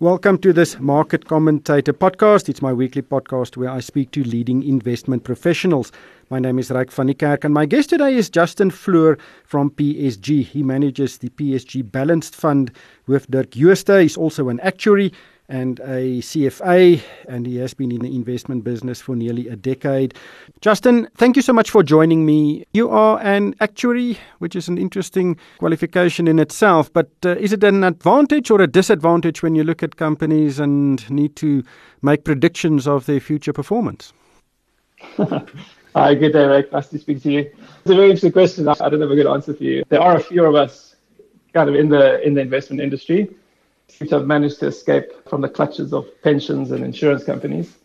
Welcome to this Market Commentator podcast. It's my weekly podcast where I speak to leading investment professionals. My name is Ryk van die Kerk and my guest today is Justin Floor from PSG. He manages the PSG Balanced Fund with Dirk Jooste. He's also an actuary and a CFA, and he has been in the investment business for nearly a decade. Justin, thank you so much for joining me. You are an actuary, which is an interesting qualification in itself, but uh, is it an advantage or a disadvantage when you look at companies and need to make predictions of their future performance? Hi, good day, Ryk. Nice to speak to you. It's a very interesting question. I don't have a good answer for you. There are a few of us kind of in the in the investment industry which have managed to escape from the clutches of pensions and insurance companies.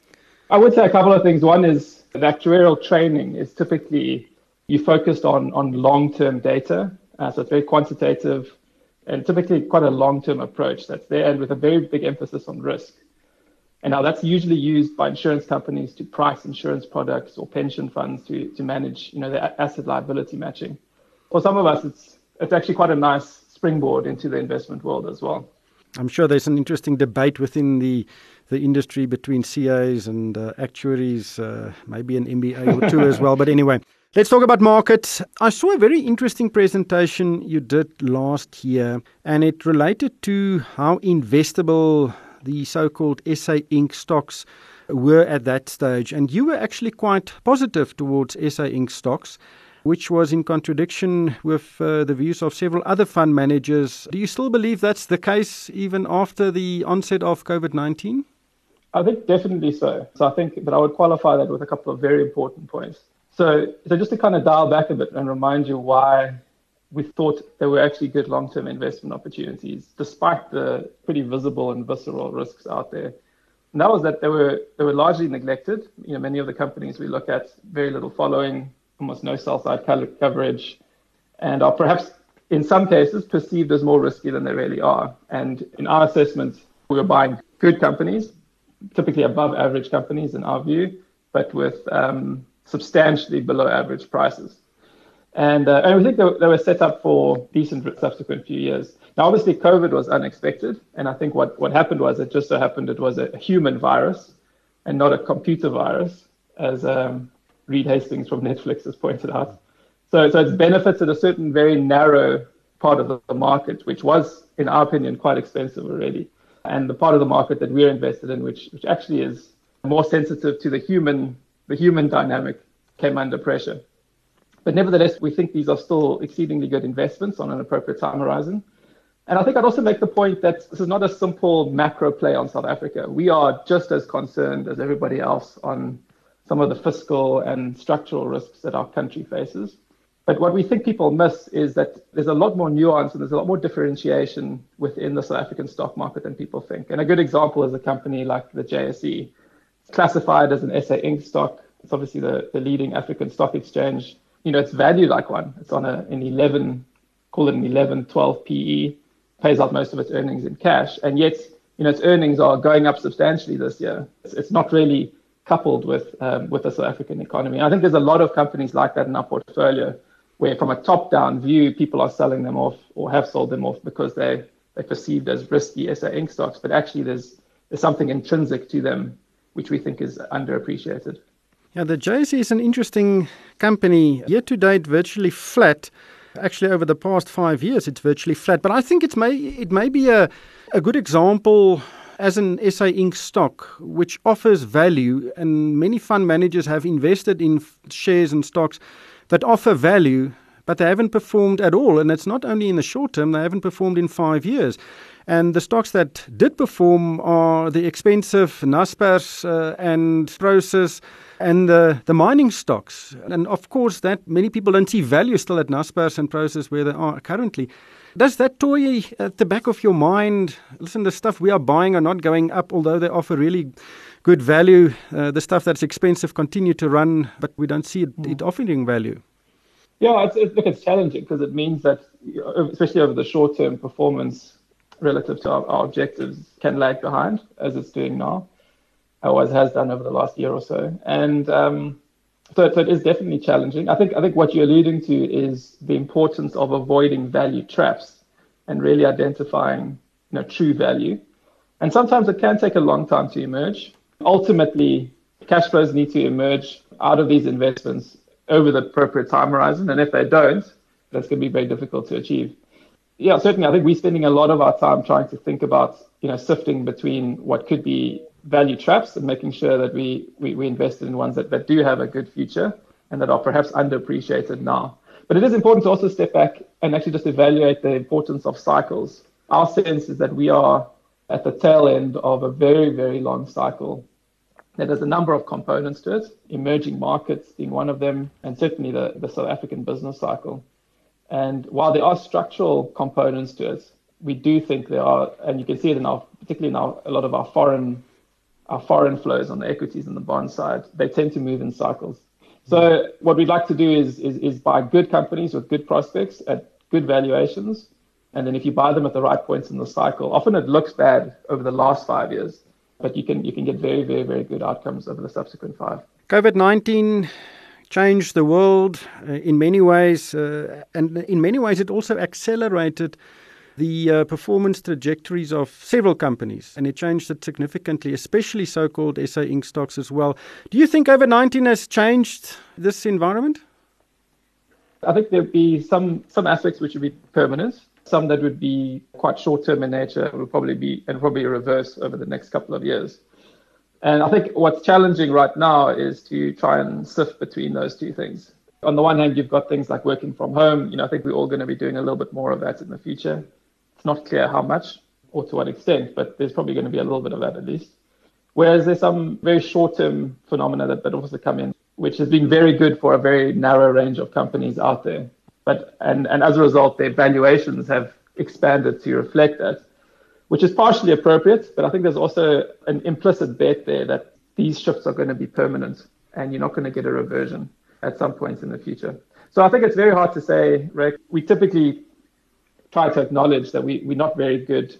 I would say a couple of things. One is the actuarial training is typically you focused on on long-term data, uh, so it's very quantitative and typically quite a long-term approach that's there and with a very big emphasis on risk. And now that's usually used by insurance companies to price insurance products or pension funds to, to manage, you know, the asset liability matching. For some of us, it's it's actually quite a nice springboard into the investment world as well. I'm sure there's an interesting debate within the the industry between CAs and uh, actuaries, uh, maybe an MBA or two as well. But anyway, let's talk about markets. I saw a very interesting presentation you did last year, and it related to how investable the so-called SA Inc. stocks were at that stage. And you were actually quite positive towards SA Inc. stocks which was in contradiction with uh, the views of several other fund managers. Do you still believe that's the case even after the onset of COVID 19? I think definitely so. So I think, but I would qualify that with a couple of very important points. So, so just to kind of dial back a bit and remind you why we thought there were actually good long-term investment opportunities, despite the pretty visible and visceral risks out there. And that was that they were they were largely neglected. You know, many of the companies we look at, very little following, almost no sell side coverage, and are perhaps in some cases perceived as more risky than they really are. And in our assessment, we were buying good companies, typically above average companies in our view, but with um, substantially below average prices. And, uh, and we think they, they were set up for decent subsequent few years. Now, obviously, COVID was unexpected. And I think what, what happened was it just so happened it was a human virus and not a computer virus, as um, Reed Hastings from Netflix has pointed out. So, so it's benefited a certain very narrow part of the market, which was, in our opinion, quite expensive already. And the part of the market that we're invested in, which, which actually is more sensitive to the human, the human dynamic, came under pressure. But nevertheless, we think these are still exceedingly good investments on an appropriate time horizon. And I think I'd also make the point that this is not a simple macro play on South Africa. We are just as concerned as everybody else on some of the fiscal and structural risks that our country faces. But what we think people miss is that there's a lot more nuance and there's a lot more differentiation within the South African stock market than people think. And a good example is a company like the JSE. It's classified as an SA Inc. stock. It's obviously the, the leading African stock exchange. You know, it's valued like one. It's on a, an 11, call it an 11, 12 PE, pays out most of its earnings in cash. And yet, you know, its earnings are going up substantially this year. It's, it's not really coupled with um, with the South African economy. I think there's a lot of companies like that in our portfolio, where from a top-down view, people are selling them off or have sold them off because they they're perceived as risky SA Inc. stocks, but actually there's there's something intrinsic to them which we think is underappreciated. Yeah, the JSE is an interesting company. Year to date, virtually flat. Actually, over the past five years, it's virtually flat. But I think it may it may be a a good example as an SA Inc. stock, which offers value, and many fund managers have invested in shares and stocks that offer value, but they haven't performed at all. And it's not only in the short term, they haven't performed in five years. And the stocks that did perform are the expensive Naspers uh, and Prosus and the, the mining stocks. And of course, that many people don't see value still at Naspers and Prosus where they are currently. Does that toy at the back of your mind? Listen, the stuff we are buying are not going up, although they offer really good value. Uh, the stuff that's expensive continue to run, but we don't see it, mm. it offering value. Yeah, it's, it, look, it's challenging because it means that, especially over the short term, performance relative to our, our, objectives can lag behind, as it's doing now, always has done over the last year or so. And um, so, so it is definitely challenging. I think I think what you're alluding to is the importance of avoiding value traps and really identifying you know true value. And sometimes it can take a long time to emerge. Ultimately, cash flows need to emerge out of these investments over the appropriate time horizon. And if they don't, that's going to be very difficult to achieve. Yeah, certainly. I think we're spending a lot of our time trying to think about, you know, sifting between what could be value traps and making sure that we, we, we invested in ones that, that do have a good future and that are perhaps underappreciated now. But it is important to also step back and actually just evaluate the importance of cycles. Our sense is that we are at the tail end of a very, very long cycle. Now, there's a number of components to it, emerging markets being one of them, and certainly the, the South African business cycle. And while there are structural components to it, we do think there are, and you can see it in our, particularly in our, a lot of our foreign, our foreign flows on the equities and the bond side, they tend to move in cycles. So what we'd like to do is, is, is buy good companies with good prospects at good valuations. And then if you buy them at the right points in the cycle, often it looks bad over the last five years, but you can you can get very, very, very good outcomes over the subsequent five. COVID nineteen changed the world uh, in many ways, uh, and in many ways it also accelerated the uh, performance trajectories of several companies, and it changed it significantly, especially so called SA Inc. stocks as well. Do you think COVID 19 has changed this environment? I think there'd be some, some aspects which would be permanent, some that would be quite short term in nature, would probably be, and probably reverse over the next couple of years. And I think what's challenging right now is to try and sift between those two things. On the one hand, you've got things like working from home. You know, I think we're all going to be doing a little bit more of that in the future. It's not clear how much or to what extent, but there's probably going to be a little bit of that at least. Whereas there's some very short-term phenomena that, that also come in, which has been very good for a very narrow range of companies out there. But and, and as a result, their valuations have expanded to reflect that, which is partially appropriate. But I think there's also an implicit bet there that these shifts are going to be permanent, and you're not going to get a reversion at some point in the future. So I think it's very hard to say, Ryk. We typically try to acknowledge that we, we're not very good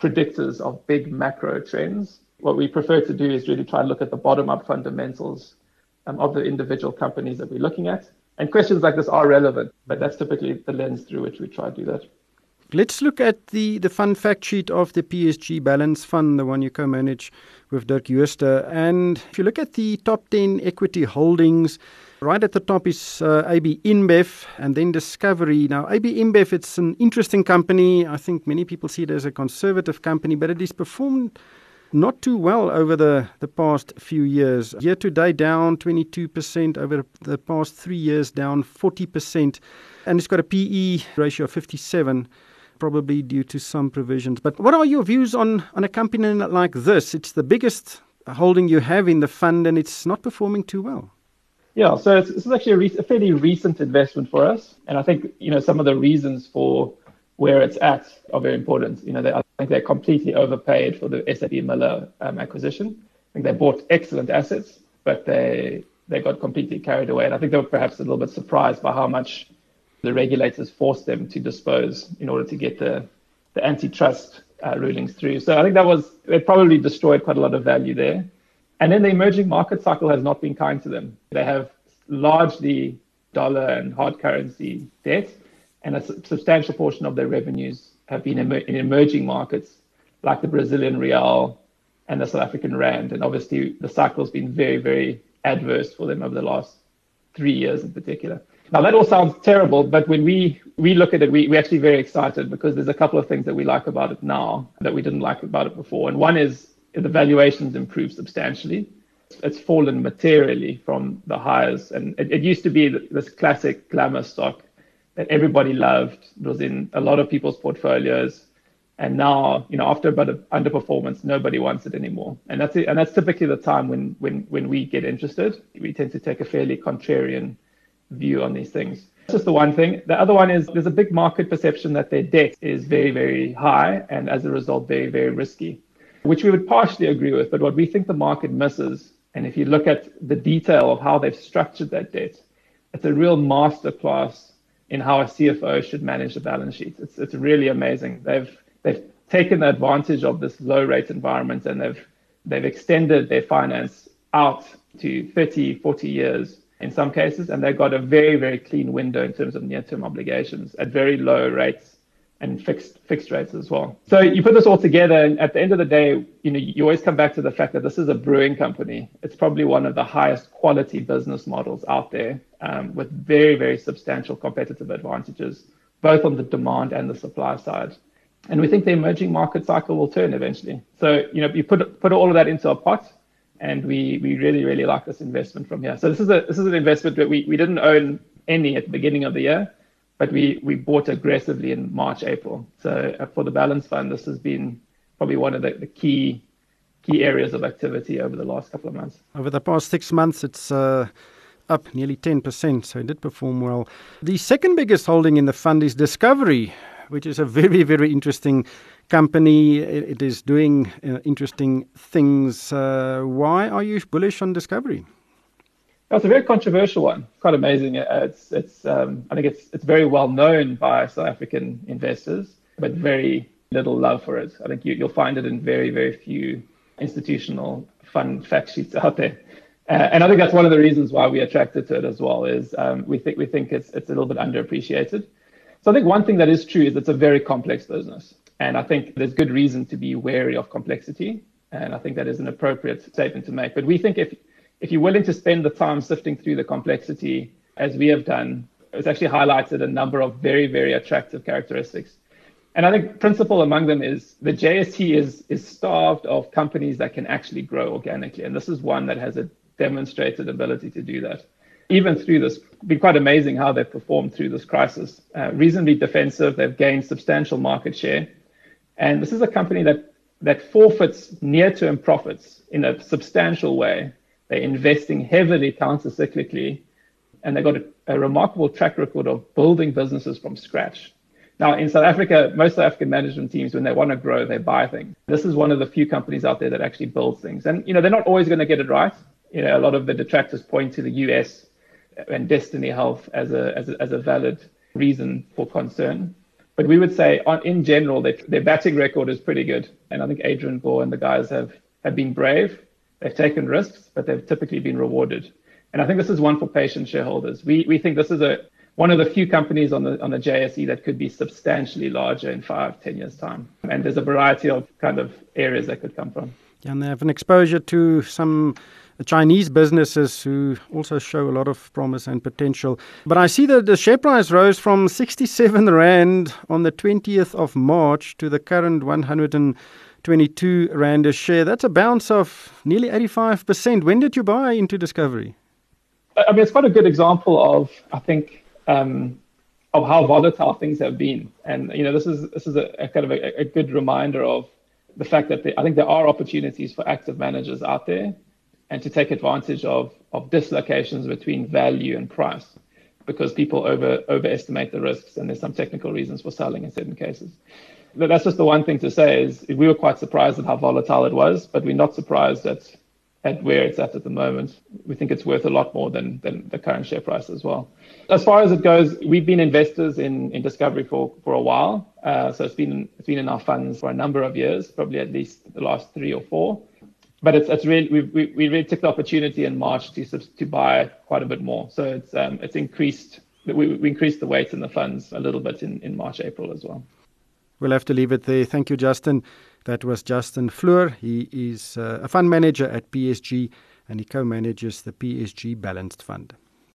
predictors of big macro trends. What we prefer to do is really try and look at the bottom up fundamentals um, of the individual companies that we're looking at. And questions like this are relevant, but that's typically the lens through which we try to do that. Let's look at the, the fund fact sheet of the PSG Balance Fund, the one you co manage with Dirk Jooste. And if you look at the top 10 equity holdings, Right at the top is uh, AB InBev and then Discovery. Now, AB InBev, it's an interesting company. I think many people see it as a conservative company, but it has performed not too well over the, the past few years. Year to date, down 22%, over the past three years, down 40%. And it's got a PE ratio of 57 probably due to some provisions. But what are your views on, on a company like this? It's the biggest holding you have in the fund and it's not performing too well. Yeah, so it's, this is actually a, re- a, fairly recent investment for us, and I think you know some of the reasons for where it's at are very important. You know, they, I think they're completely overpaid for the SAB Miller um, acquisition. I think they bought excellent assets, but they they got completely carried away, and I think they were perhaps a little bit surprised by how much the regulators forced them to dispose in order to get the the antitrust uh, rulings through. So I think that was they probably destroyed quite a lot of value there. And then the emerging market cycle has not been kind to them. They have largely dollar and hard currency debt, and a substantial portion of their revenues have been in emerging markets like the Brazilian real and the South African rand. And obviously, the cycle has been very, very adverse for them over the last three years in particular. Now, that all sounds terrible, but when we, we look at it, we, we're actually very excited because there's a couple of things that we like about it now that we didn't like about it before. And one is the valuations improved substantially. It's fallen materially from the highs, and it, it used to be this classic glamour stock that everybody loved. It was in a lot of people's portfolios, and now, you know, after a bit of underperformance, nobody wants it anymore. And that's it, and that's typically the time when when when we get interested. We tend to take a fairly contrarian view on these things. That's just the one thing. The other one is there's a big market perception that their debt is very, very high and as a result, very, very risky which we would partially agree with. But what we think the market misses, and if you look at the detail of how they've structured that debt, it's a real masterclass in how a CFO should manage the balance sheet. It's it's really amazing. They've they've taken advantage of this low rate environment and they've they've extended their finance out to 30, 40 years in some cases, and they've got a very, very clean window in terms of near-term obligations at very low rates and fixed fixed rates as well. So you put this all together, and at the end of the day, you know, you always come back to the fact that this is a brewing company. It's probably one of the highest quality business models out there, um, with very very substantial competitive advantages, both on the demand and the supply side. And we think the emerging market cycle will turn eventually. So you know, you put put all of that into a pot, and we we really really like this investment from here. So this is a this is an investment that we we didn't own any at the beginning of the year but we, we bought aggressively in March, April. So uh, for the balance fund, this has been probably one of the, the key key areas of activity over the last couple of months. Over the past six months, it's uh, up nearly 10%, so it did perform well. The second biggest holding in the fund is Discovery, which is a very, very interesting company. It is doing uh, interesting things. Uh, why are you bullish on Discovery? That's a very controversial one. Quite amazing. Uh, it's, it's, um, I think it's, it's very well known by South African investors, but very little love for it. I think you, will find it in very, very few institutional fund fact sheets out there. Uh, and I think that's one of the reasons why we attracted to it as well. Is um, we think we think it's it's a little bit underappreciated. So I think one thing that is true is it's a very complex business, and I think there's good reason to be wary of complexity. And I think that is an appropriate statement to make. But we think if if you're willing to spend the time sifting through the complexity, as we have done, it's actually highlighted a number of very, very attractive characteristics. And I think principal among them is the JSE is, is starved of companies that can actually grow organically. And this is one that has a demonstrated ability to do that. Even through this, been quite amazing how they've performed through this crisis. Uh, reasonably defensive, they've gained substantial market share. And this is a company that, that forfeits near term profits in a substantial way they're investing heavily counter-cyclically, and they've got a, a remarkable track record of building businesses from scratch. Now, in South Africa, most South African management teams, when they want to grow, they buy things. This is one of the few companies out there that actually builds things. And, you know, they're not always going to get it right. You know, a lot of the detractors point to the US and Destiny Health as a, as a, as a valid reason for concern. But we would say, on, in general, their, their batting record is pretty good. And I think Adrian Gore and the guys have, have been brave They've taken risks, but they've typically been rewarded. And I think this is one for patient shareholders. We, we think this is a, one of the few companies on the, on the JSE that could be substantially larger in five, ten years' time. And there's a variety of kind of areas that could come from. Yeah, and they have an exposure to some Chinese businesses who also show a lot of promise and potential. But I see that the share price rose from 67 Rand on the 20th of March to the current 100. 22 Rand a share. That's a bounce of nearly 85%. When did you buy into Discovery? I mean, it's quite a good example of, I think, um, of how volatile things have been. And, you know, this is, this is a, a kind of a, a, good reminder of the fact that I think there are opportunities for active managers out there and to take advantage of, of dislocations between value and price because people over overestimate the risks and there's some technical reasons for selling in certain cases that's just the one thing to say is we were quite surprised at how volatile it was, but we're not surprised at at where it's at at the moment. We think it's worth a lot more than than the current share price as well. As far as it goes, we've been investors in in Discovery for for a while, uh, so it's been it's been in our funds for a number of years, probably at least the last three or four. But it's it's really we we, we really took the opportunity in March to to buy quite a bit more. So it's um it's increased. We, we increased the weight in the funds a little bit in, in March, April as well. We'll have to leave it there. Thank you, Justin. That was Justin Floor. He is uh, a fund manager at PSG and he co manages the PSG Balanced Fund.